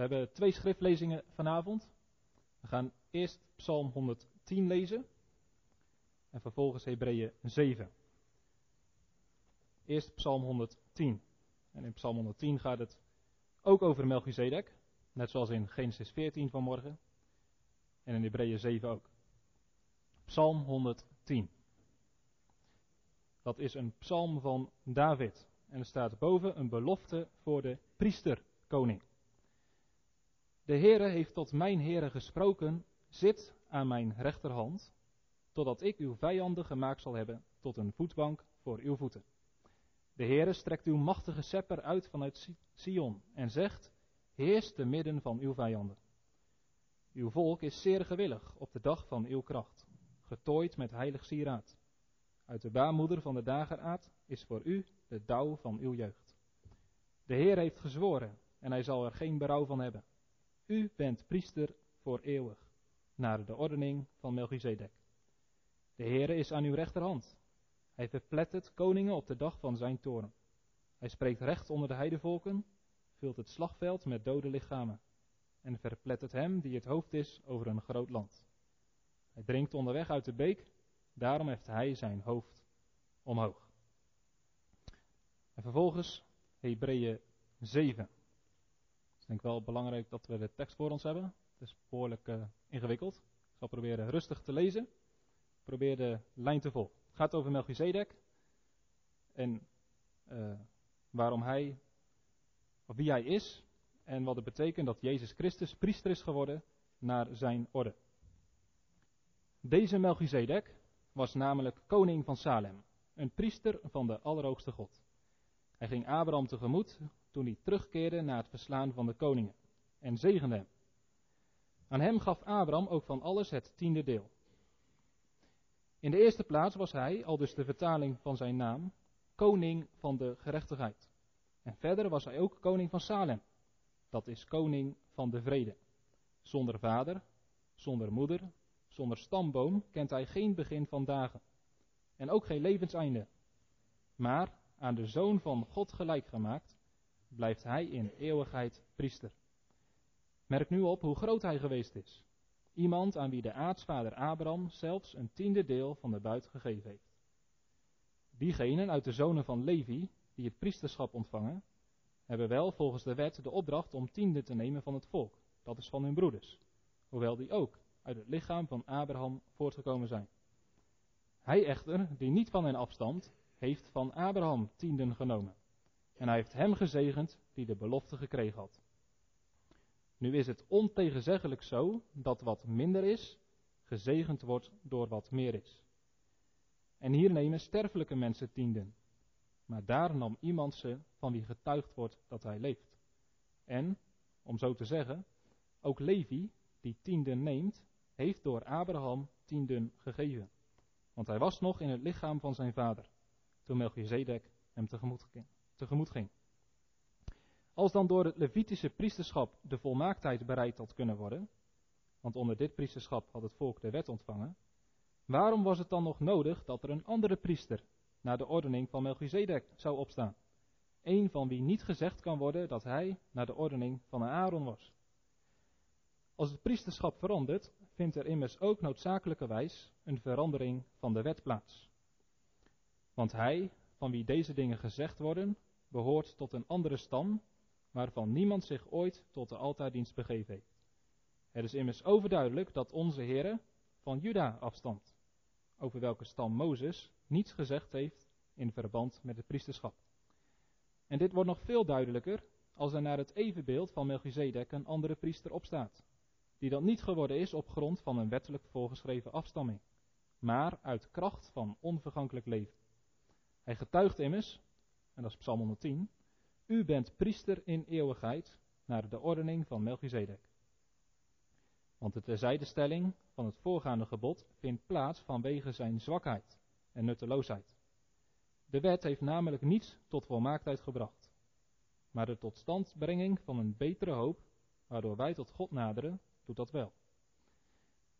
We hebben twee schriftlezingen vanavond. We gaan eerst Psalm 110 lezen en vervolgens Hebreeën 7. Eerst Psalm 110. En in Psalm 110 gaat het ook over Melchizedek, net zoals in Genesis 14 vanmorgen en in Hebreeën 7 ook. Psalm 110. Dat is een psalm van David. En er staat boven een belofte voor de priesterkoning. De Heere heeft tot mijn Heere gesproken, zit aan mijn rechterhand, totdat ik uw vijanden gemaakt zal hebben tot een voetbank voor uw voeten. De Heere strekt uw machtige scepter uit vanuit Sion en zegt, heers te midden van uw vijanden. Uw volk is zeer gewillig op de dag van uw kracht, getooid met heilig sieraad. Uit de baarmoeder van de dageraad is voor u de dauw van uw jeugd. De Heer heeft gezworen en hij zal er geen berouw van hebben. U bent priester voor eeuwig, naar de ordening van Melchizedek. De Heere is aan uw rechterhand. Hij verplettert koningen op de dag van zijn toren. Hij spreekt recht onder de heidevolken, vult het slagveld met dode lichamen en verplettert hem die het hoofd is over een groot land. Hij drinkt onderweg uit de beek, daarom heft hij zijn hoofd omhoog. En vervolgens Hebreeën 7 denk wel belangrijk dat we de tekst voor ons hebben. Het is behoorlijk uh, ingewikkeld. Ik zal proberen rustig te lezen. Probeer de lijn te volgen. Het gaat over Melchizedek. En uh, waarom hij, of wie hij is. En wat het betekent dat Jezus Christus priester is geworden naar zijn orde. Deze Melchizedek was namelijk koning van Salem. Een priester van de Allerhoogste God. Hij ging Abraham tegemoet toen hij terugkeerde na het verslaan van de koningen en zegende hem. Aan hem gaf Abraham ook van alles het tiende deel. In de eerste plaats was hij, al dus de vertaling van zijn naam, koning van de gerechtigheid. En verder was hij ook koning van Salem. Dat is koning van de vrede. Zonder vader, zonder moeder, zonder stamboom kent hij geen begin van dagen. En ook geen levenseinde. Maar aan de zoon van God gelijk gemaakt, blijft hij in eeuwigheid priester. Merk nu op hoe groot hij geweest is. Iemand aan wie de aartsvader Abraham zelfs een tiende deel van de buit gegeven heeft. Diegenen uit de zonen van Levi, die het priesterschap ontvangen, hebben wel volgens de wet de opdracht om tiende te nemen van het volk. Dat is van hun broeders. Hoewel die ook uit het lichaam van Abraham voortgekomen zijn. Hij echter, die niet van hen afstamt, heeft van Abraham tienden genomen. En hij heeft hem gezegend die de belofte gekregen had. Nu is het ontegenzeggelijk zo dat wat minder is, gezegend wordt door wat meer is. En hier nemen sterfelijke mensen tienden. Maar daar nam iemand ze van wie getuigd wordt dat hij leeft. En, om zo te zeggen, ook Levi, die tienden neemt, heeft door Abraham tienden gegeven. Want hij was nog in het lichaam van zijn vader, toen Melchizedek hem tegemoet ging tegemoet ging. Als dan door het Levitische priesterschap de volmaaktheid bereikt had kunnen worden, want onder dit priesterschap had het volk de wet ontvangen, waarom was het dan nog nodig dat er een andere priester naar de ordening van Melchizedek zou opstaan? Een van wie niet gezegd kan worden dat hij naar de ordening van Aaron was. Als het priesterschap verandert, vindt er immers ook noodzakelijkerwijs een verandering van de wet plaats. Want hij, van wie deze dingen gezegd worden, behoort tot een andere stam, waarvan niemand zich ooit tot de altaardienst begeven heeft. Het is immers overduidelijk dat onze Heere van Juda afstamt, over welke stam Mozes niets gezegd heeft in verband met het priesterschap. En dit wordt nog veel duidelijker als er naar het evenbeeld van Melchizedek een andere priester opstaat, die dat niet geworden is op grond van een wettelijk voorgeschreven afstamming, maar uit kracht van onvergankelijk leven. Hij getuigt immers en dat is Psalm 110. U bent priester in eeuwigheid naar de ordening van Melchizedek. Want de terzijdestelling van het voorgaande gebod vindt plaats vanwege zijn zwakheid en nutteloosheid. De wet heeft namelijk niets tot volmaaktheid gebracht, maar de totstandbrenging van een betere hoop, waardoor wij tot God naderen, doet dat wel.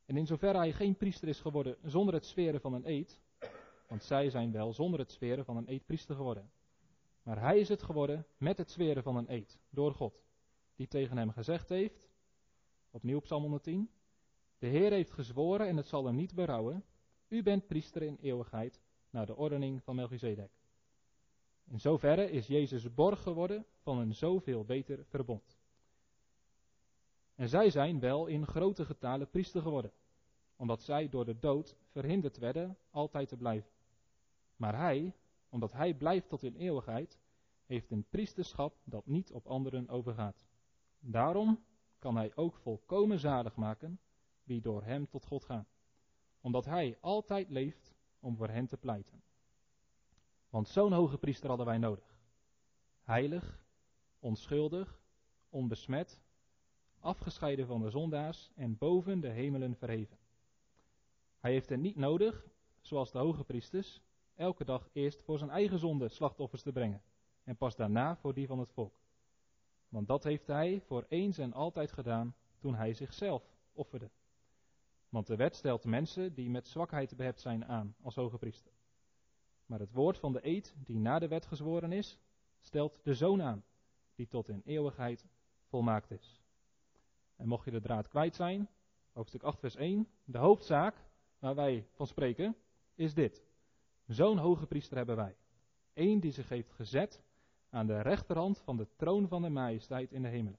En in zoverre hij geen priester is geworden zonder het sferen van een eed, want zij zijn wel zonder het sferen van een eed priester geworden. Maar hij is het geworden met het zweren van een eed, door God, die tegen hem gezegd heeft, opnieuw Psalm 110, de Heer heeft gezworen en het zal hem niet berouwen, u bent priester in eeuwigheid naar de ordening van Melchizedek. In zoverre is Jezus borg geworden van een zoveel beter verbond. En zij zijn wel in grote getale priester geworden, omdat zij door de dood verhinderd werden altijd te blijven. Maar hij, omdat hij blijft tot in eeuwigheid, heeft een priesterschap dat niet op anderen overgaat. Daarom kan hij ook volkomen zalig maken wie door hem tot God gaan, omdat hij altijd leeft om voor hen te pleiten. Want zo'n hoge priester hadden wij nodig. Heilig, onschuldig, onbesmet, afgescheiden van de zondaars en boven de hemelen verheven. Hij heeft het niet nodig, zoals de hoge priesters, elke dag eerst voor zijn eigen zonde slachtoffers te brengen en pas daarna voor die van het volk. Want dat heeft hij voor eens en altijd gedaan toen hij zichzelf offerde. Want de wet stelt mensen die met zwakheid behept zijn aan als hoge priester. Maar het woord van de eed die na de wet gezworen is, stelt de zoon aan, die tot in eeuwigheid volmaakt is. En mocht je de draad kwijt zijn, hoofdstuk 8 vers 1, de hoofdzaak waar wij van spreken, is dit. Zo'n hoge priester hebben wij. Eén die zich heeft gezet aan de rechterhand van de troon van de majesteit in de hemelen.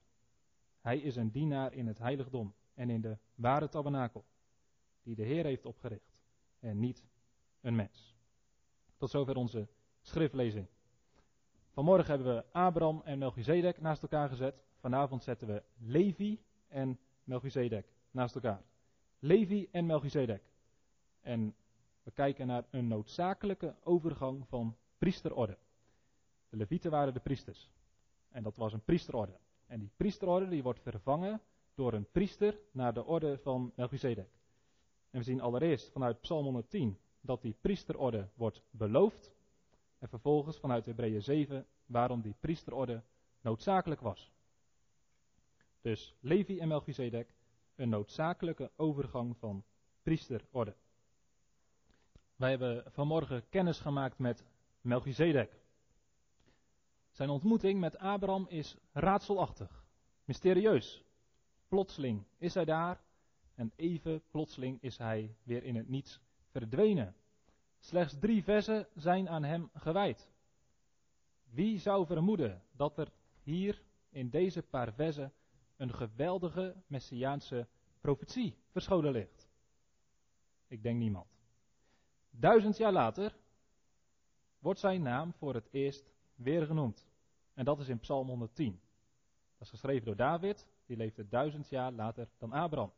Hij is een dienaar in het heiligdom en in de ware tabernakel, die de Heer heeft opgericht, en niet een mens. Tot zover onze schriftlezing. Vanmorgen hebben we Abraham en Melchizedek naast elkaar gezet. Vanavond zetten we Levi en Melchizedek naast elkaar. Levi en Melchizedek. En we kijken naar een noodzakelijke overgang van priesterorde. De Levieten waren de priesters. En dat was een priesterorde. En die priesterorde die wordt vervangen door een priester naar de orde van Melchizedek. En we zien allereerst vanuit Psalm 110 dat die priesterorde wordt beloofd. En vervolgens vanuit Hebreeën 7 waarom die priesterorde noodzakelijk was. Dus Levi en Melchizedek, een noodzakelijke overgang van priesterorde. Wij hebben vanmorgen kennis gemaakt met Melchizedek. Zijn ontmoeting met Abraham is raadselachtig, mysterieus. Plotseling is hij daar en even plotseling is hij weer in het niets verdwenen. Slechts drie versen zijn aan hem gewijd. Wie zou vermoeden dat er hier in deze paar versen een geweldige messiaanse profetie verscholen ligt? Ik denk niemand. Duizend jaar later wordt zijn naam voor het eerst weer genoemd. En dat is in Psalm 110. Dat is geschreven door David, die leefde duizend jaar later dan Abraham.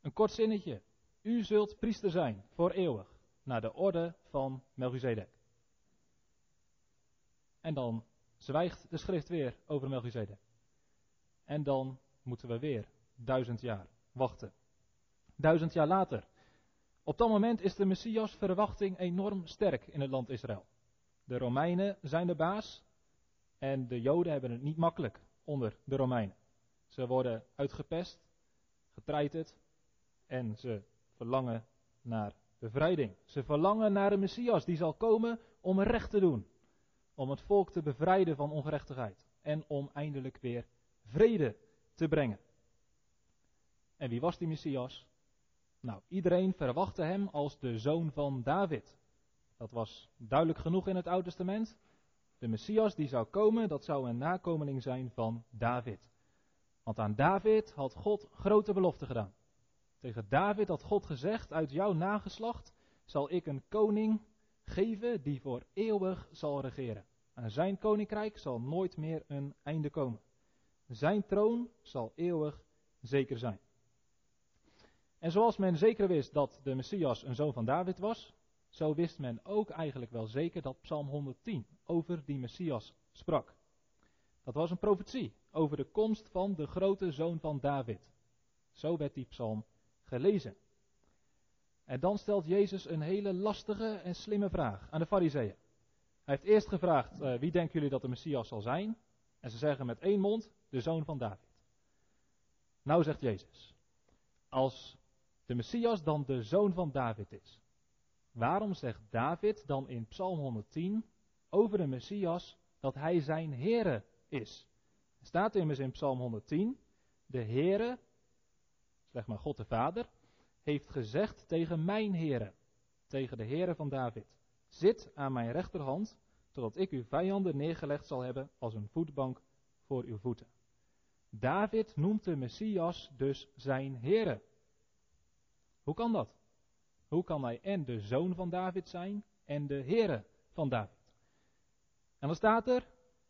Een kort zinnetje. U zult priester zijn voor eeuwig, naar de orde van Melchizedek. En dan zwijgt de schrift weer over Melchizedek. En dan moeten we weer duizend jaar wachten. Duizend jaar later. Op dat moment is de Messias verwachting enorm sterk in het land Israël. De Romeinen zijn de baas en de Joden hebben het niet makkelijk onder de Romeinen. Ze worden uitgepest, getreiterd en ze verlangen naar bevrijding. Ze verlangen naar een Messias die zal komen om recht te doen. Om het volk te bevrijden van ongerechtigheid. En om eindelijk weer vrede te brengen. En wie was die Messias? Nou, iedereen verwachtte hem als de zoon van David. Dat was duidelijk genoeg in het Oude Testament. De Messias die zou komen, dat zou een nakomeling zijn van David. Want aan David had God grote beloften gedaan. Tegen David had God gezegd: Uit jouw nageslacht zal ik een koning geven die voor eeuwig zal regeren. Aan zijn koninkrijk zal nooit meer een einde komen. Zijn troon zal eeuwig zeker zijn. En zoals men zeker wist dat de Messias een zoon van David was, zo wist men ook eigenlijk wel zeker dat Psalm 110 over die Messias sprak. Dat was een profetie over de komst van de grote zoon van David. Zo werd die psalm gelezen. En dan stelt Jezus een hele lastige en slimme vraag aan de fariseeën. Hij heeft eerst gevraagd, uh, wie denken jullie dat de Messias zal zijn? En ze zeggen met één mond, de zoon van David. Nou zegt Jezus, als de Messias dan de zoon van David is, waarom zegt David dan in Psalm 110 over de Messias dat hij zijn Heere is? Staat immers in Psalm 110, de Heere, zeg maar God de Vader, heeft gezegd tegen mijn Heere, tegen de Heere van David, zit aan mijn rechterhand, totdat ik uw vijanden neergelegd zal hebben als een voetbank voor uw voeten. David noemt de Messias dus zijn Heere. Hoe kan dat? Hoe kan hij en de zoon van David zijn en de Heere van David? En dan staat er,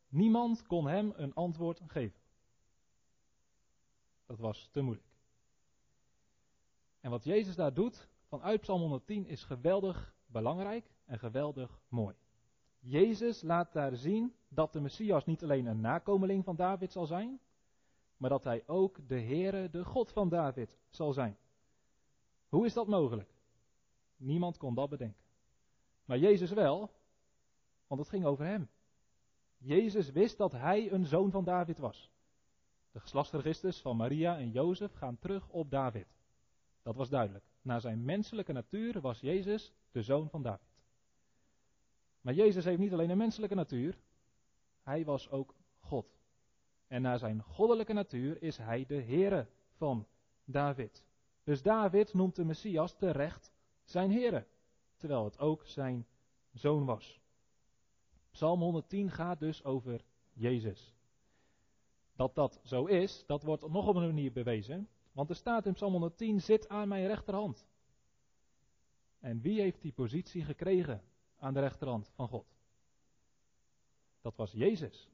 niemand kon hem een antwoord geven. Dat was te moeilijk. En wat Jezus daar doet, vanuit Psalm 110, is geweldig belangrijk en geweldig mooi. Jezus laat daar zien dat de Messias niet alleen een nakomeling van David zal zijn, maar dat hij ook de Heere, de God van David, zal zijn. Hoe is dat mogelijk? Niemand kon dat bedenken. Maar Jezus wel, want het ging over hem. Jezus wist dat hij een zoon van David was. De geslachtsregisters van Maria en Jozef gaan terug op David. Dat was duidelijk. Naar zijn menselijke natuur was Jezus de zoon van David. Maar Jezus heeft niet alleen een menselijke natuur, hij was ook God. En naar zijn goddelijke natuur is hij de Heere van David. Dus David noemt de Messias terecht zijn Heere, terwijl het ook zijn zoon was. Psalm 110 gaat dus over Jezus. Dat dat zo is, dat wordt nog op een manier bewezen, want er staat in Psalm 110, zit aan mijn rechterhand. En wie heeft die positie gekregen aan de rechterhand van God? Dat was Jezus.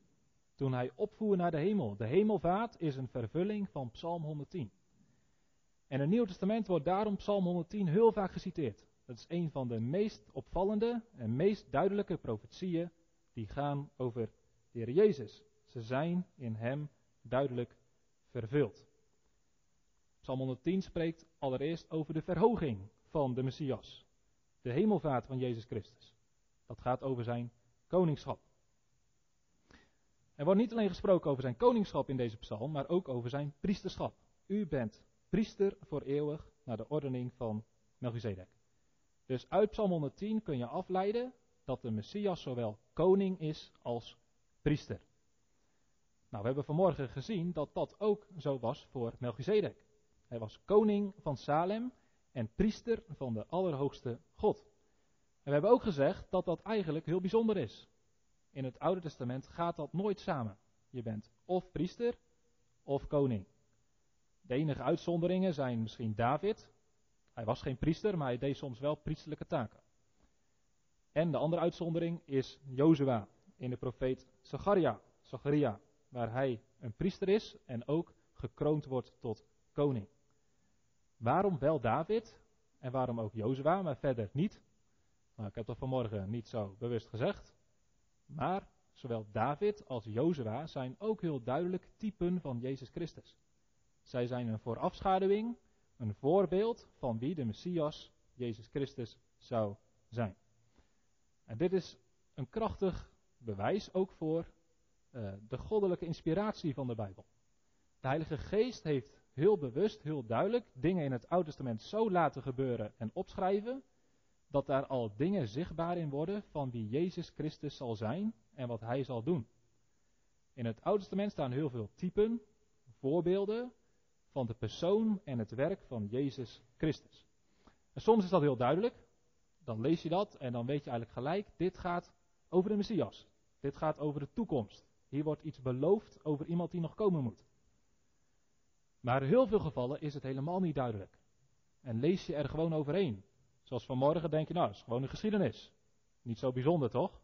Toen hij opvoer naar de hemel. De hemelvaart is een vervulling van Psalm 110. En het Nieuw Testament wordt daarom Psalm 110 heel vaak geciteerd. Dat is een van de meest opvallende en meest duidelijke profetieën die gaan over de Heer Jezus. Ze zijn in Hem duidelijk vervuld. Psalm 110 spreekt allereerst over de verhoging van de Messias. De hemelvaart van Jezus Christus. Dat gaat over zijn koningschap. Er wordt niet alleen gesproken over zijn koningschap in deze psalm, maar ook over zijn priesterschap. U bent priester voor eeuwig naar de ordening van Melchizedek. Dus uit Psalm 110 kun je afleiden dat de Messias zowel koning is als priester. Nou, we hebben vanmorgen gezien dat dat ook zo was voor Melchizedek. Hij was koning van Salem en priester van de Allerhoogste God. En we hebben ook gezegd dat dat eigenlijk heel bijzonder is. In het Oude Testament gaat dat nooit samen. Je bent of priester of koning. De enige uitzonderingen zijn misschien David. Hij was geen priester, maar hij deed soms wel priesterlijke taken. En de andere uitzondering is Jozua in de profeet Zacharia, Zacharia, waar hij een priester is en ook gekroond wordt tot koning. Waarom wel David en waarom ook Jozua, maar verder niet? Nou, ik heb dat vanmorgen niet zo bewust gezegd. Maar zowel David als Jozua zijn ook heel duidelijk typen van Jezus Christus. Zij zijn een voorafschaduwing, een voorbeeld van wie de Messias, Jezus Christus, zou zijn. En dit is een krachtig bewijs ook voor uh, de goddelijke inspiratie van de Bijbel. De Heilige Geest heeft heel bewust, heel duidelijk dingen in het Oude Testament zo laten gebeuren en opschrijven, dat daar al dingen zichtbaar in worden van wie Jezus Christus zal zijn en wat hij zal doen. In het Oude Testament staan heel veel typen, voorbeelden van de persoon en het werk van Jezus Christus. En soms is dat heel duidelijk. Dan lees je dat en dan weet je eigenlijk gelijk, dit gaat over de Messias. Dit gaat over de toekomst. Hier wordt iets beloofd over iemand die nog komen moet. Maar in heel veel gevallen is het helemaal niet duidelijk. En lees je er gewoon overheen. Zoals vanmorgen denk je, nou, dat is gewoon een geschiedenis. Niet zo bijzonder, toch?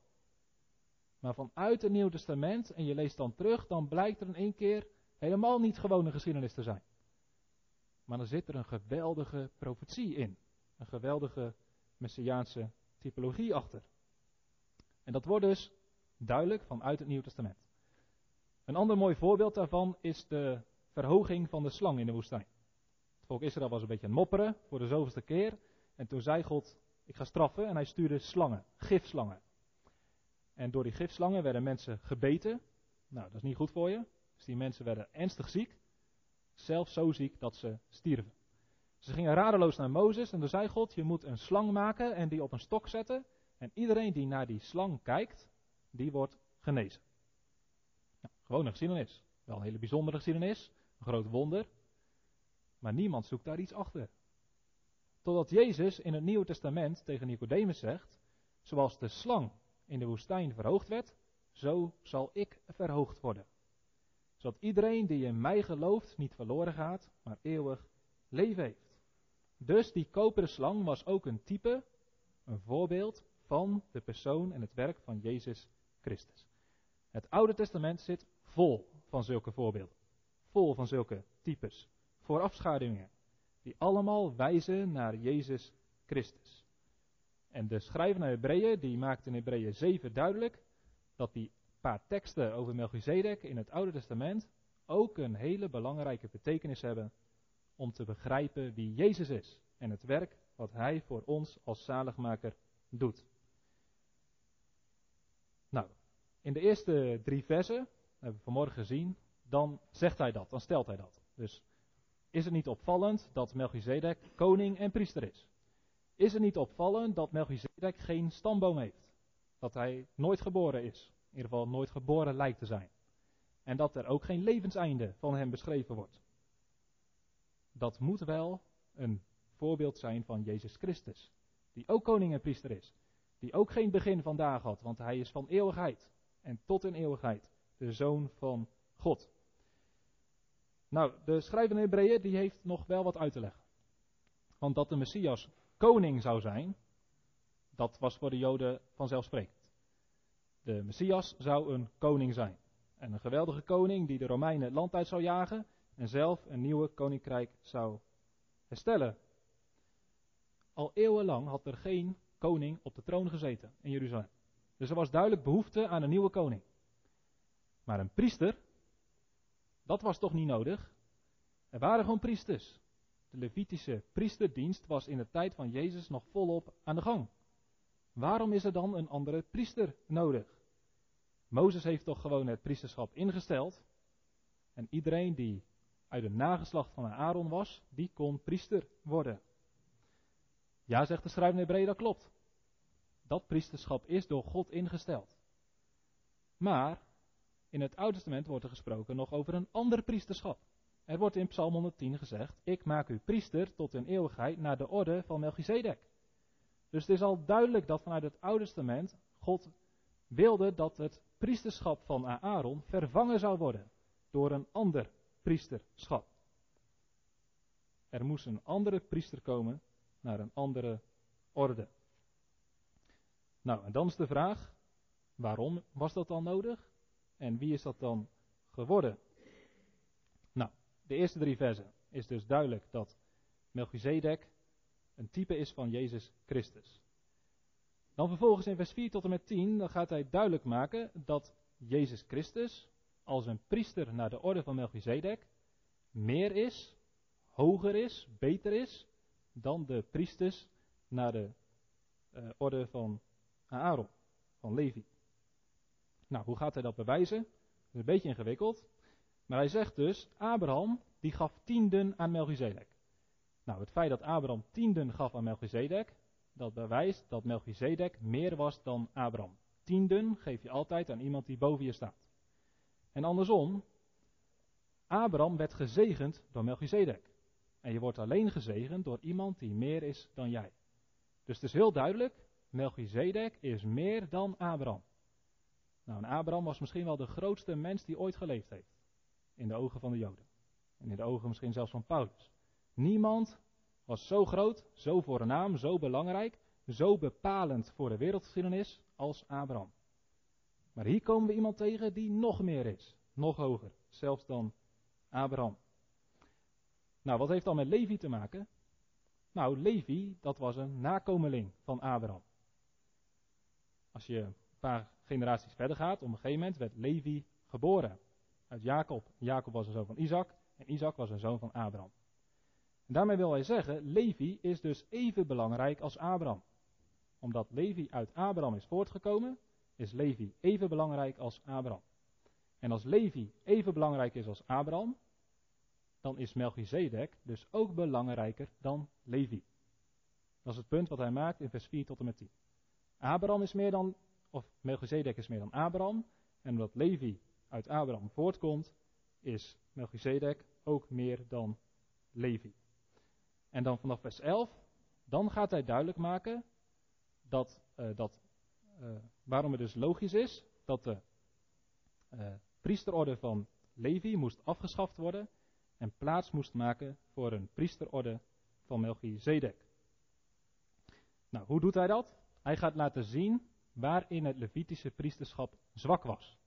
Maar vanuit het Nieuw Testament, en je leest dan terug, dan blijkt er in één keer helemaal niet gewoon een geschiedenis te zijn. Maar dan zit er een geweldige profetie in. Een geweldige messiaanse typologie achter. En dat wordt dus duidelijk vanuit het Nieuw Testament. Een ander mooi voorbeeld daarvan is de verhoging van de slang in de woestijn. Het volk Israël was een beetje aan mopperen voor de zoveelste keer. En toen zei God, ik ga straffen. En hij stuurde slangen, gifslangen. En door die gifslangen werden mensen gebeten. Nou, dat is niet goed voor je. Dus die mensen werden ernstig ziek. Zelfs zo ziek dat ze stierven. Ze gingen radeloos naar Mozes en toen zei God, je moet een slang maken en die op een stok zetten. En iedereen die naar die slang kijkt, die wordt genezen. Nou, gewoon een geschiedenis. Wel een hele bijzondere geschiedenis, een groot wonder. Maar niemand zoekt daar iets achter. Totdat Jezus in het Nieuwe Testament tegen Nicodemus zegt: Zoals de slang in de woestijn verhoogd werd, zo zal ik verhoogd worden. Zodat iedereen die in mij gelooft niet verloren gaat, maar eeuwig leven heeft. Dus die koperen slang was ook een type, een voorbeeld van de persoon en het werk van Jezus Christus. Het Oude Testament zit vol van zulke voorbeelden. Vol van zulke types, voorafschaduwingen, die allemaal wijzen naar Jezus Christus. En de schrijver naar Hebreeën, die maakt in Hebreeën 7 duidelijk dat die paar teksten over Melchizedek in het Oude Testament ook een hele belangrijke betekenis hebben om te begrijpen wie Jezus is en het werk wat Hij voor ons als zaligmaker doet. Nou, in de eerste drie versen, hebben we vanmorgen gezien, dan zegt hij dat, dan stelt hij dat. Dus is het niet opvallend dat Melchizedek koning en priester is? Is het niet opvallend dat Melchizedek geen stamboom heeft? Dat hij nooit geboren is, ieder geval nooit geboren lijkt te zijn. En dat er ook geen levenseinde van hem beschreven wordt. Dat moet wel een voorbeeld zijn van Jezus Christus, die ook koning en priester is. Die ook geen begin vandaag had, want hij is van eeuwigheid en tot in eeuwigheid de zoon van God. Nou, de schrijver in Hebreeën die heeft nog wel wat uit te leggen. Want dat de Messias koning zou zijn, dat was voor de Joden vanzelfsprekend. De Messias zou een koning zijn. En een geweldige koning die de Romeinen het land uit zou jagen en zelf een nieuwe koninkrijk zou herstellen. Al eeuwenlang had er geen koning op de troon gezeten in Jeruzalem. Dus er was duidelijk behoefte aan een nieuwe koning. Maar een priester, dat was toch niet nodig? Er waren gewoon priesters. De Levitische priesterdienst was in de tijd van Jezus nog volop aan de gang. Waarom is er dan een andere priester nodig? Mozes heeft toch gewoon het priesterschap ingesteld. En iedereen die uit het nageslacht van Aaron was, die kon priester worden. Ja, zegt de schrijver Hebreeën, dat klopt. Dat priesterschap is door God ingesteld. Maar in het Oude Testament wordt er gesproken nog over een ander priesterschap. Er wordt in Psalm 110 gezegd: Ik maak u priester tot in eeuwigheid naar de orde van Melchizedek. Dus het is al duidelijk dat vanuit het Oude Testament God wilde dat het priesterschap van Aaron vervangen zou worden door een ander priesterschap. Er moest een andere priester komen naar een andere orde. Nou, en dan is de vraag: waarom was dat dan nodig? En wie is dat dan geworden? Nou, de eerste drie versen is dus duidelijk dat Melchizedek een type is van Jezus Christus. Dan vervolgens in vers 4 tot en met 10, dan gaat hij duidelijk maken dat Jezus Christus als een priester naar de orde van Melchizedek meer is, hoger is, beter is dan de priesters naar de uh, orde van Aaron, van Levi. Nou, hoe gaat hij dat bewijzen? Dat is een beetje ingewikkeld. Maar hij zegt dus, Abraham, die gaf tienden aan Melchizedek. Nou, het feit dat Abraham tienden gaf aan Melchizedek, dat bewijst dat Melchizedek meer was dan Abraham. Tienden geef je altijd aan iemand die boven je staat. En andersom, Abraham werd gezegend door Melchizedek. En je wordt alleen gezegend door iemand die meer is dan jij. Dus het is heel duidelijk, Melchizedek is meer dan Abraham. Nou, en Abraham was misschien wel de grootste mens die ooit geleefd heeft. In de ogen van de Joden. En in de ogen misschien zelfs van Paulus. Niemand was zo groot, zo voornaam, zo belangrijk, zo bepalend voor de wereldgeschiedenis als Abraham. Maar hier komen we iemand tegen die nog meer is. Nog hoger. Zelfs dan Abraham. Nou, wat heeft dan met Levi te maken? Nou, Levi, dat was een nakomeling van Abraham. Als je een paar generaties verder gaat, op een gegeven moment werd Levi geboren. Uit Jacob. Jacob was een zoon van Isaac en Isaac was een zoon van Abraham. Daarmee wil hij zeggen, Levi is dus even belangrijk als Abraham. Omdat Levi uit Abraham is voortgekomen, is Levi even belangrijk als Abraham. En als Levi even belangrijk is als Abraham, dan is Melchizedek dus ook belangrijker dan Levi. Dat is het punt wat hij maakt in vers 4 tot en met 10. Abraham is meer dan, of Melchizedek is meer dan Abraham, en omdat Levi uit Abraham voortkomt, is Melchizedek ook meer dan Levi. En dan vanaf vers 11, dan gaat hij duidelijk maken dat, uh, dat uh, waarom het dus logisch is dat de uh, priesterorde van Levi moest afgeschaft worden en plaats moest maken voor een priesterorde van Melchizedek. Nou, hoe doet hij dat? Hij gaat laten zien waarin het Levitische priesterschap zwak was.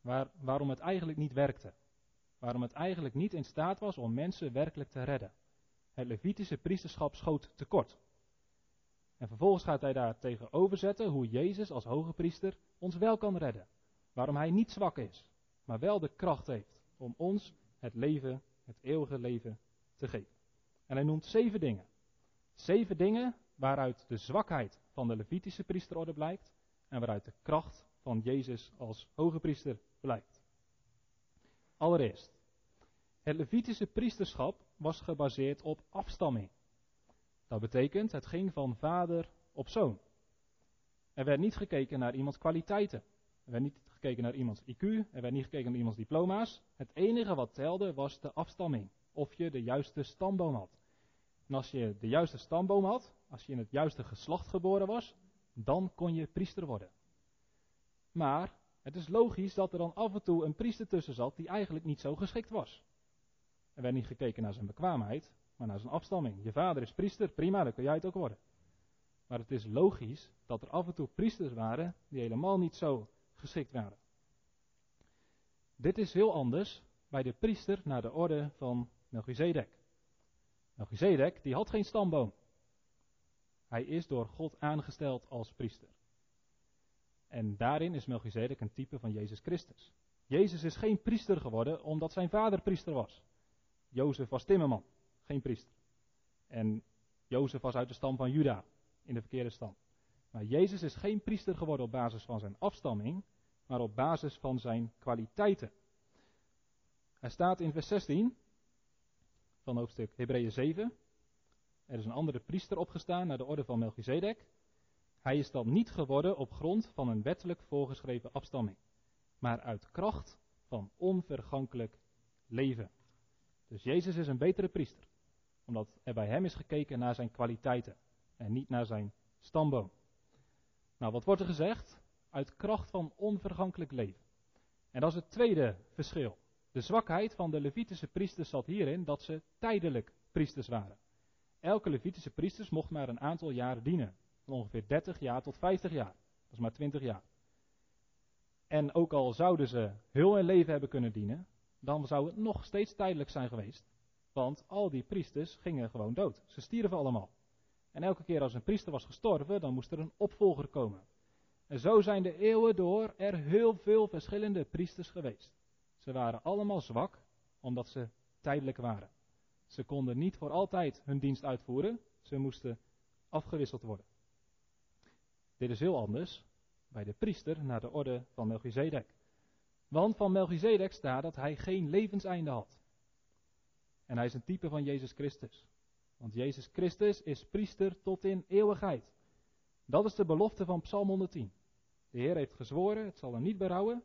Waar, waarom het eigenlijk niet werkte. Waarom het eigenlijk niet in staat was om mensen werkelijk te redden. Het Levitische priesterschap schoot tekort. En vervolgens gaat hij daar tegenover zetten hoe Jezus als hoge priester ons wel kan redden. Waarom hij niet zwak is, maar wel de kracht heeft om ons het leven, het eeuwige leven te geven. En hij noemt zeven dingen. Zeven dingen waaruit de zwakheid van de Levitische priesterorde blijkt en waaruit de kracht van Jezus als hoge priester blijkt. Allereerst, het Levitische priesterschap was gebaseerd op afstamming. Dat betekent, het ging van vader op zoon. Er werd niet gekeken naar iemands kwaliteiten. Er werd niet gekeken naar iemands IQ. Er werd niet gekeken naar iemands diploma's. Het enige wat telde was de afstamming. Of je de juiste stamboom had. En als je de juiste stamboom had, als je in het juiste geslacht geboren was, dan kon je priester worden. Maar het is logisch dat er dan af en toe een priester tussen zat die eigenlijk niet zo geschikt was. Er werd niet gekeken naar zijn bekwaamheid, maar naar zijn afstamming. Je vader is priester, prima, dan kun jij het ook worden. Maar het is logisch dat er af en toe priesters waren die helemaal niet zo geschikt waren. Dit is heel anders bij de priester naar de orde van Melchizedek. Melchizedek, die had geen stamboom. Hij is door God aangesteld als priester. En daarin is Melchizedek een type van Jezus Christus. Jezus is geen priester geworden omdat zijn vader priester was. Jozef was timmerman, geen priester. En Jozef was uit de stam van Juda, in de verkeerde stam. Maar Jezus is geen priester geworden op basis van zijn afstamming, maar op basis van zijn kwaliteiten. Hij staat in vers 16 van hoofdstuk Hebreeën 7. Er is een andere priester opgestaan naar de orde van Melchizedek. Hij is dan niet geworden op grond van een wettelijk voorgeschreven afstamming, maar uit kracht van onvergankelijk leven. Dus Jezus is een betere priester, omdat er bij hem is gekeken naar zijn kwaliteiten en niet naar zijn stamboom. Nou, wat wordt er gezegd? Uit kracht van onvergankelijk leven. En dat is het tweede verschil. De zwakheid van de Levitische priesters zat hierin dat ze tijdelijk priesters waren. Elke Levitische priesters mocht maar een aantal jaar dienen. Van ongeveer 30 jaar tot 50 jaar. Dat is maar 20 jaar. En ook al zouden ze heel hun leven hebben kunnen dienen, dan zou het nog steeds tijdelijk zijn geweest. Want al die priesters gingen gewoon dood. Ze stierven allemaal. En elke keer als een priester was gestorven, dan moest er een opvolger komen. En zo zijn de eeuwen door er heel veel verschillende priesters geweest. Ze waren allemaal zwak, omdat ze tijdelijk waren. Ze konden niet voor altijd hun dienst uitvoeren, ze moesten afgewisseld worden. Dit is heel anders bij de priester naar de orde van Melchizedek. Want van Melchizedek staat dat hij geen levenseinde had. En hij is een type van Jezus Christus. Want Jezus Christus is priester tot in eeuwigheid. Dat is de belofte van Psalm 110. De Heer heeft gezworen, het zal hem niet berouwen.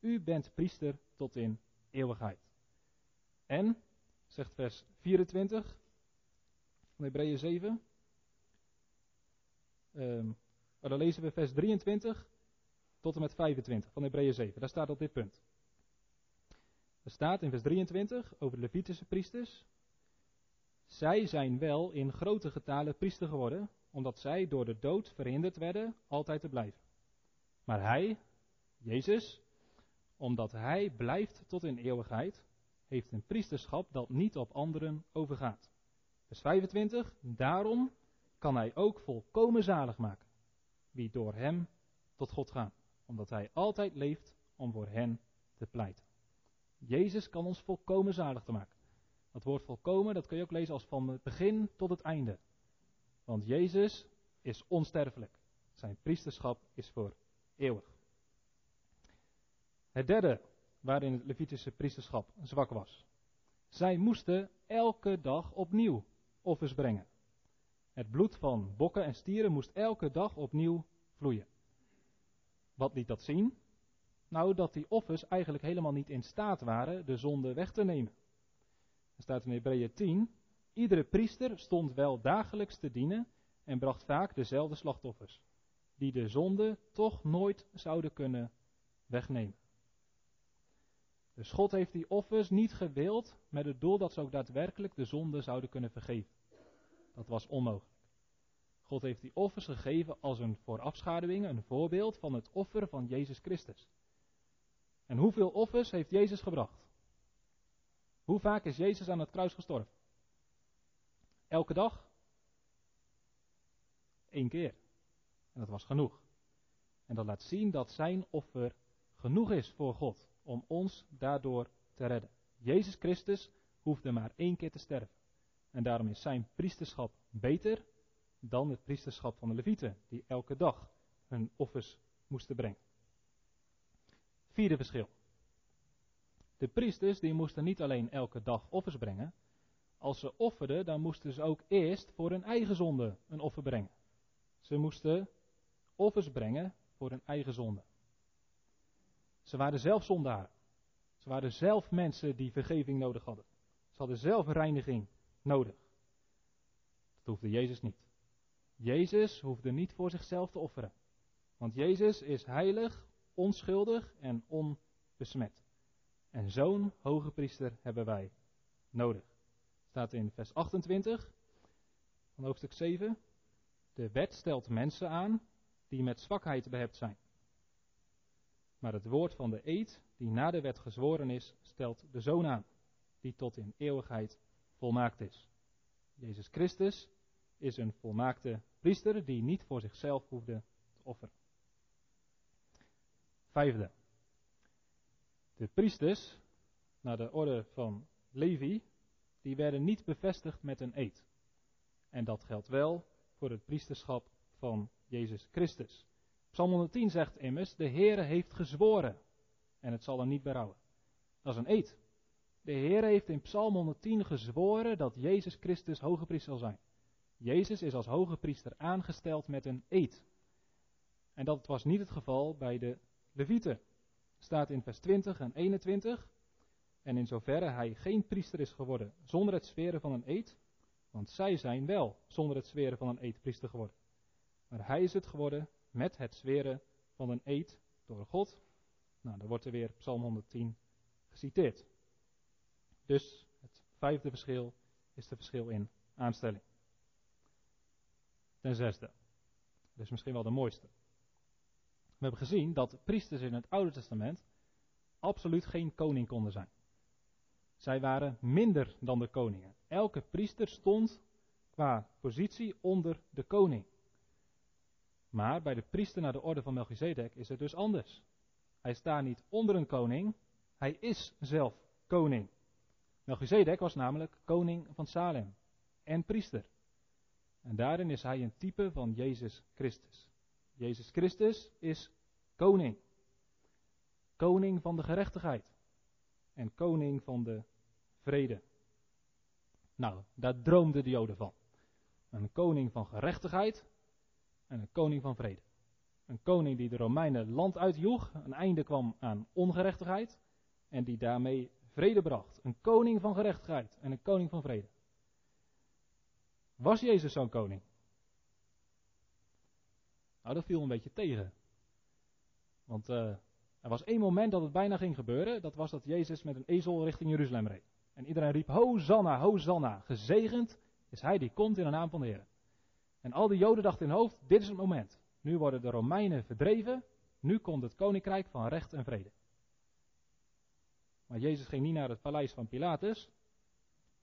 U bent priester tot in eeuwigheid. En, zegt vers 24 van Hebreeën 7. Um, dan lezen we vers 23 tot en met 25 van Hebreeën 7. Daar staat op dit punt. Er staat in vers 23 over de Levitische priesters. Zij zijn wel in grote getalen priester geworden, omdat zij door de dood verhinderd werden altijd te blijven. Maar hij, Jezus, omdat hij blijft tot in eeuwigheid, heeft een priesterschap dat niet op anderen overgaat. Vers 25, daarom kan hij ook volkomen zalig maken, wie door hem tot God gaan, omdat hij altijd leeft om voor hen te pleiten. Jezus kan ons volkomen zalig te maken. Dat woord volkomen, dat kun je ook lezen als van het begin tot het einde. Want Jezus is onsterfelijk. Zijn priesterschap is voor eeuwig. Het derde waarin het Levitische priesterschap zwak was. Zij moesten elke dag opnieuw offers brengen. Het bloed van bokken en stieren moest elke dag opnieuw vloeien. Wat liet dat zien? Nou, dat die offers eigenlijk helemaal niet in staat waren de zonde weg te nemen. Er staat in Hebreeën 10, iedere priester stond wel dagelijks te dienen en bracht vaak dezelfde slachtoffers, die de zonde toch nooit zouden kunnen wegnemen. Dus God heeft die offers niet gewild met het doel dat ze ook daadwerkelijk de zonde zouden kunnen vergeven. Dat was onmogelijk. God heeft die offers gegeven als een voorafschaduwing, een voorbeeld van het offer van Jezus Christus. En hoeveel offers heeft Jezus gebracht? Hoe vaak is Jezus aan het kruis gestorven? Elke dag? Eén keer. En dat was genoeg. En dat laat zien dat zijn offer genoeg is voor God om ons daardoor te redden. Jezus Christus hoefde maar één keer te sterven. En daarom is zijn priesterschap beter dan het priesterschap van de Levieten, die elke dag hun offers moesten brengen. Vierde verschil. De priesters die moesten niet alleen elke dag offers brengen. Als ze offerden, dan moesten ze ook eerst voor hun eigen zonde een offer brengen. Ze moesten offers brengen voor hun eigen zonde. Ze waren zelf zondaren. Ze waren zelf mensen die vergeving nodig hadden. Ze hadden zelf reiniging nodig. Dat hoefde Jezus niet. Jezus hoefde niet voor zichzelf te offeren. Want Jezus is heilig, onschuldig en onbesmet. En zo'n hoge priester hebben wij nodig. Staat in vers 28 van hoofdstuk 7. De wet stelt mensen aan die met zwakheid behept zijn. Maar het woord van de eed, die na de wet gezworen is, stelt de zoon aan, die tot in eeuwigheid volmaakt is. Jezus Christus is een volmaakte priester die niet voor zichzelf hoefde te offeren. Vijfde. De priesters, naar de orde van Levi, die werden niet bevestigd met een eed. En dat geldt wel voor het priesterschap van Jezus Christus. Psalm 110 zegt immers, de Heere heeft gezworen en het zal hem niet berouwen. Dat is een eed. De Heer heeft in Psalm 110 gezworen dat Jezus Christus hoge priester zal zijn. Jezus is als hoge priester aangesteld met een eed. En dat was niet het geval bij de Levieten. Staat in vers 20 en 21. En in zoverre hij geen priester is geworden zonder het zweren van een eed, want zij zijn wel zonder het zweren van een eed priester geworden. Maar hij is het geworden met het zweren van een eed door God. Nou, dan wordt er weer Psalm 110 geciteerd. Dus het vijfde verschil is het verschil in aanstelling. Ten zesde, is misschien wel de mooiste. We hebben gezien dat priesters in het Oude Testament absoluut geen koning konden zijn. Zij waren minder dan de koningen. Elke priester stond qua positie onder de koning. Maar bij de priester naar de orde van Melchizedek is het dus anders. Hij staat niet onder een koning, hij is zelf koning. Melchizedek was namelijk koning van Salem en priester. En daarin is hij een type van Jezus Christus. Jezus Christus is koning. Koning van de gerechtigheid. En koning van de vrede. Nou, daar droomden de Joden van. Een koning van gerechtigheid en een koning van vrede. Een koning die de Romeinen land uitjoeg, een einde kwam aan ongerechtigheid en die daarmee vrede bracht. Een koning van gerechtigheid en een koning van vrede. Was Jezus zo'n koning? Nou, dat viel een beetje tegen. Want uh, er was één moment dat het bijna ging gebeuren. Dat was dat Jezus met een ezel richting Jeruzalem reed. En iedereen riep, Hosanna, Hosanna, gezegend is hij die komt in de naam van de Heer. En al die Joden dachten in hoofd, dit is het moment. Nu worden de Romeinen verdreven, nu komt het koninkrijk van recht en vrede. Maar Jezus ging niet naar het paleis van Pilatus,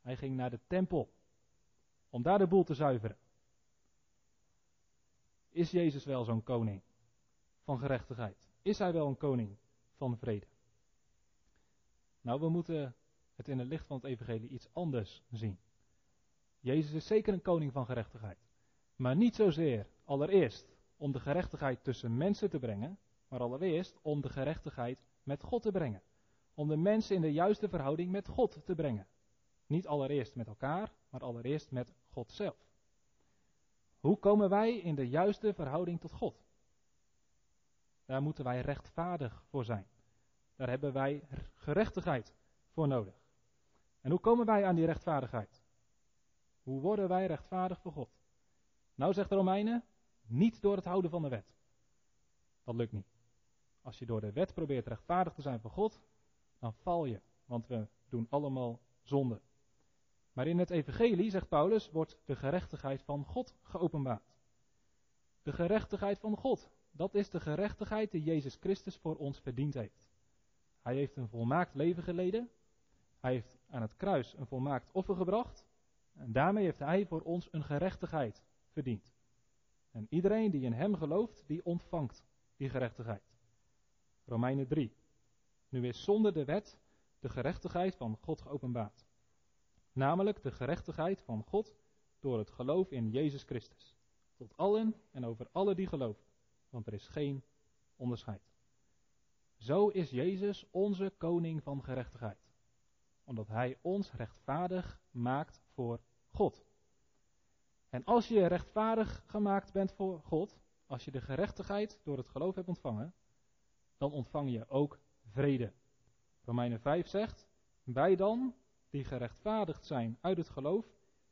hij ging naar de tempel. Om daar de boel te zuiveren. Is Jezus wel zo'n koning van gerechtigheid? Is hij wel een koning van vrede? Nou, we moeten het in het licht van het evangelie iets anders zien. Jezus is zeker een koning van gerechtigheid. Maar niet zozeer allereerst om de gerechtigheid tussen mensen te brengen, maar allereerst om de gerechtigheid met God te brengen. Om de mensen in de juiste verhouding met God te brengen. Niet allereerst met elkaar, maar allereerst met God zelf. Hoe komen wij in de juiste verhouding tot God? Daar moeten wij rechtvaardig voor zijn. Daar hebben wij gerechtigheid voor nodig. En hoe komen wij aan die rechtvaardigheid? Hoe worden wij rechtvaardig voor God? Nou zegt de Romeinen, niet door het houden van de wet. Dat lukt niet. Als je door de wet probeert rechtvaardig te zijn voor God, dan val je, want we doen allemaal zonde. Maar in het evangelie, zegt Paulus, wordt de gerechtigheid van God geopenbaard. De gerechtigheid van God, dat is de gerechtigheid die Jezus Christus voor ons verdiend heeft. Hij heeft een volmaakt leven geleden. Hij heeft aan het kruis een volmaakt offer gebracht. En daarmee heeft hij voor ons een gerechtigheid verdiend. En iedereen die in hem gelooft, die ontvangt die gerechtigheid. Romeinen 3. Nu is zonder de wet de gerechtigheid van God geopenbaard. Namelijk de gerechtigheid van God door het geloof in Jezus Christus. Tot allen en over alle die geloven. Want er is geen onderscheid. Zo is Jezus onze koning van gerechtigheid. Omdat hij ons rechtvaardig maakt voor God. En als je rechtvaardig gemaakt bent voor God, als je de gerechtigheid door het geloof hebt ontvangen, dan ontvang je ook vrede. Romeinen 5 zegt, wij dan, die gerechtvaardigd zijn uit het geloof,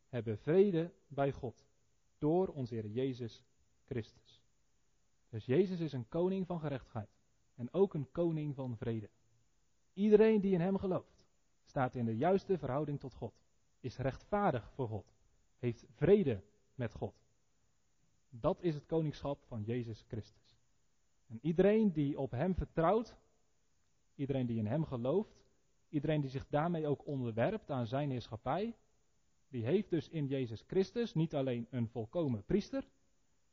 hebben vrede bij God, door onze Heer Jezus Christus. Dus Jezus is een koning van gerechtigheid en ook een koning van vrede. Iedereen die in hem gelooft, staat in de juiste verhouding tot God, is rechtvaardig voor God, heeft vrede met God. Dat is het koningschap van Jezus Christus. En iedereen die op hem vertrouwt, iedereen die in hem gelooft, iedereen die zich daarmee ook onderwerpt aan zijn heerschappij, die heeft dus in Jezus Christus niet alleen een volkomen priester,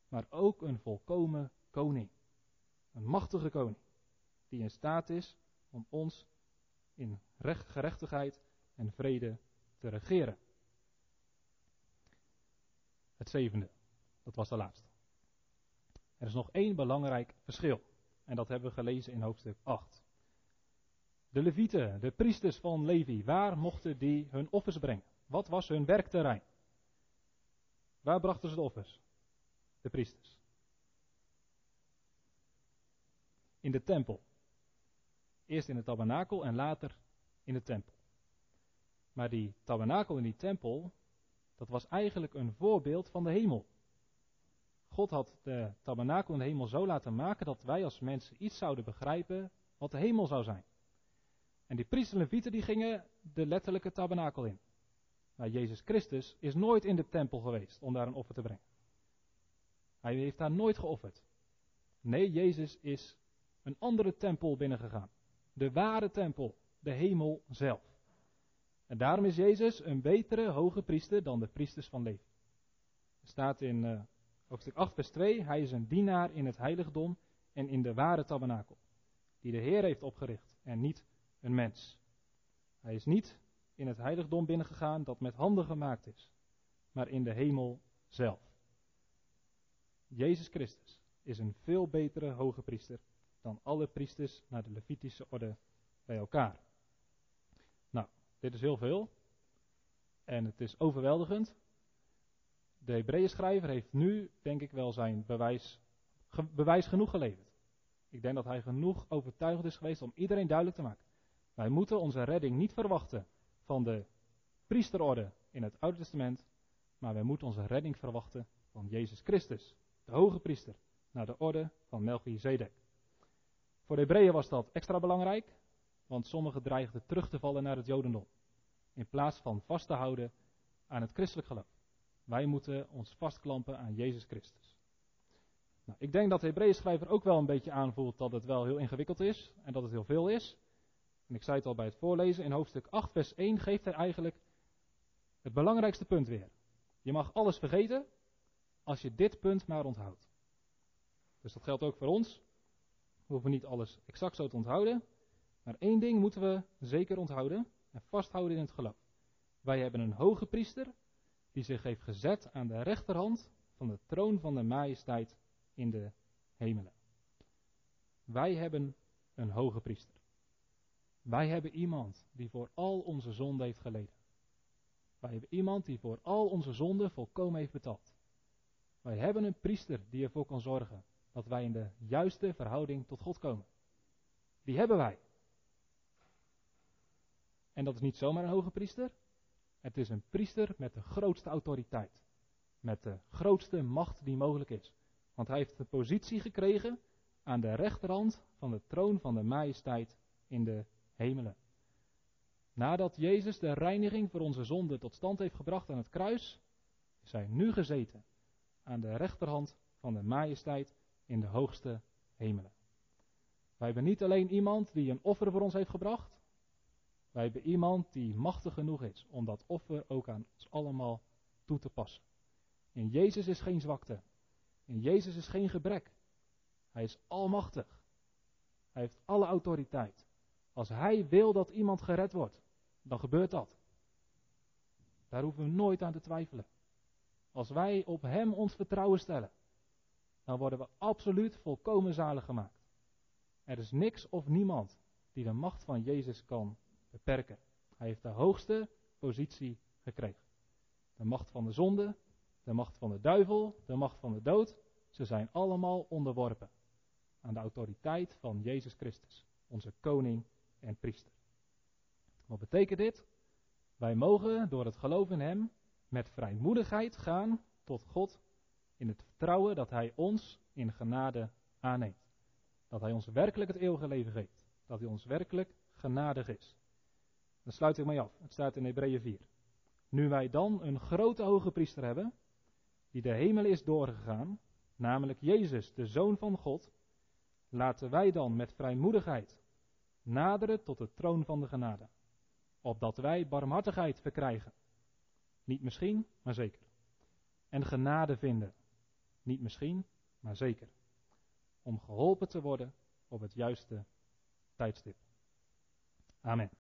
maar ook een volkomen koning. Een machtige koning die in staat is om ons in recht, gerechtigheid en vrede te regeren. Het zevende, dat was de laatste. Er is nog één belangrijk verschil. En dat hebben we gelezen in hoofdstuk 8. De levieten, de priesters van Levi, waar mochten die hun offers brengen? Wat was hun werkterrein? Waar brachten ze de offers? De priesters. In de tempel. Eerst in de tabernakel en later in de tempel. Maar die tabernakel en die tempel, dat was eigenlijk een voorbeeld van de hemel. God had de tabernakel en de hemel zo laten maken dat wij als mensen iets zouden begrijpen wat de hemel zou zijn. En die priesters en die gingen de letterlijke tabernakel in. Maar Jezus Christus is nooit in de tempel geweest om daar een offer te brengen. Hij heeft daar nooit geofferd. Nee, Jezus is een andere tempel binnengegaan. De ware tempel, de hemel zelf. En daarom is Jezus een betere hoge priester dan de priesters van Levi. Er staat in uh, hoofdstuk 8, vers 2: Hij is een dienaar in het heiligdom en in de ware tabernakel, die de Heer heeft opgericht en niet een mens. Hij is niet in het heiligdom binnengegaan dat met handen gemaakt is, maar in de hemel zelf. Jezus Christus is een veel betere hoge priester dan alle priesters naar de Levitische orde bij elkaar. Nou, dit is heel veel. En het is overweldigend. De Hebreeën schrijver heeft nu, denk ik wel, zijn bewijs, bewijs genoeg geleverd. Ik denk dat hij genoeg overtuigend is geweest om iedereen duidelijk te maken. Wij moeten onze redding niet verwachten van de priesterorde in het Oude Testament, maar wij moeten onze redding verwachten van Jezus Christus, de hoge priester, naar de orde van Melchizedek. Voor de Hebreeën was dat extra belangrijk, want sommigen dreigden terug te vallen naar het Jodendom, in plaats van vast te houden aan het christelijk geloof. Wij moeten ons vastklampen aan Jezus Christus. Nou, ik denk dat de Hebreeën schrijver ook wel een beetje aanvoelt dat het wel heel ingewikkeld is en dat het heel veel is. En ik zei het al bij het voorlezen, in hoofdstuk 8, vers 1 geeft hij eigenlijk het belangrijkste punt weer. Je mag alles vergeten als je dit punt maar onthoudt. Dus dat geldt ook voor ons. We hoeven niet alles exact zo te onthouden. Maar één ding moeten we zeker onthouden en vasthouden in het geloof. Wij hebben een hoge priester die zich heeft gezet aan de rechterhand van de troon van de majesteit in de hemelen. Wij hebben een hoge priester. Wij hebben iemand die voor al onze zonden heeft geleden. Wij hebben iemand die voor al onze zonden volkomen heeft betaald. Wij hebben een priester die ervoor kan zorgen dat wij in de juiste verhouding tot God komen. Die hebben wij. En dat is niet zomaar een hoge priester. Het is een priester met de grootste autoriteit. Met de grootste macht die mogelijk is. Want hij heeft de positie gekregen aan de rechterhand van de troon van de majesteit in de hemelen. Nadat Jezus de reiniging voor onze zonde tot stand heeft gebracht aan het kruis, is hij nu gezeten aan de rechterhand van de majesteit in de hoogste hemelen. Wij hebben niet alleen iemand die een offer voor ons heeft gebracht, wij hebben iemand die machtig genoeg is om dat offer ook aan ons allemaal toe te passen. In Jezus is geen zwakte. In Jezus is geen gebrek. Hij is almachtig. Hij heeft alle autoriteit. Als hij wil dat iemand gered wordt, dan gebeurt dat. Daar hoeven we nooit aan te twijfelen. Als wij op hem ons vertrouwen stellen, dan worden we absoluut volkomen zalig gemaakt. Er is niks of niemand die de macht van Jezus kan beperken. Hij heeft de hoogste positie gekregen. De macht van de zonde, de macht van de duivel, de macht van de dood, ze zijn allemaal onderworpen aan de autoriteit van Jezus Christus, onze koning en priester. Wat betekent dit? Wij mogen door het geloof in Hem met vrijmoedigheid gaan tot God in het vertrouwen dat Hij ons in genade aanneemt. Dat Hij ons werkelijk het eeuwige leven geeft. Dat Hij ons werkelijk genadig is. Dan sluit ik mee af. Het staat in Hebreeën 4. Nu wij dan een grote hoge priester hebben, die de hemel is doorgegaan, namelijk Jezus, de Zoon van God, laten wij dan met vrijmoedigheid naderen tot de troon van de genade, opdat wij barmhartigheid verkrijgen. Niet misschien, maar zeker. En genade vinden. Niet misschien, maar zeker. Om geholpen te worden op het juiste tijdstip. Amen.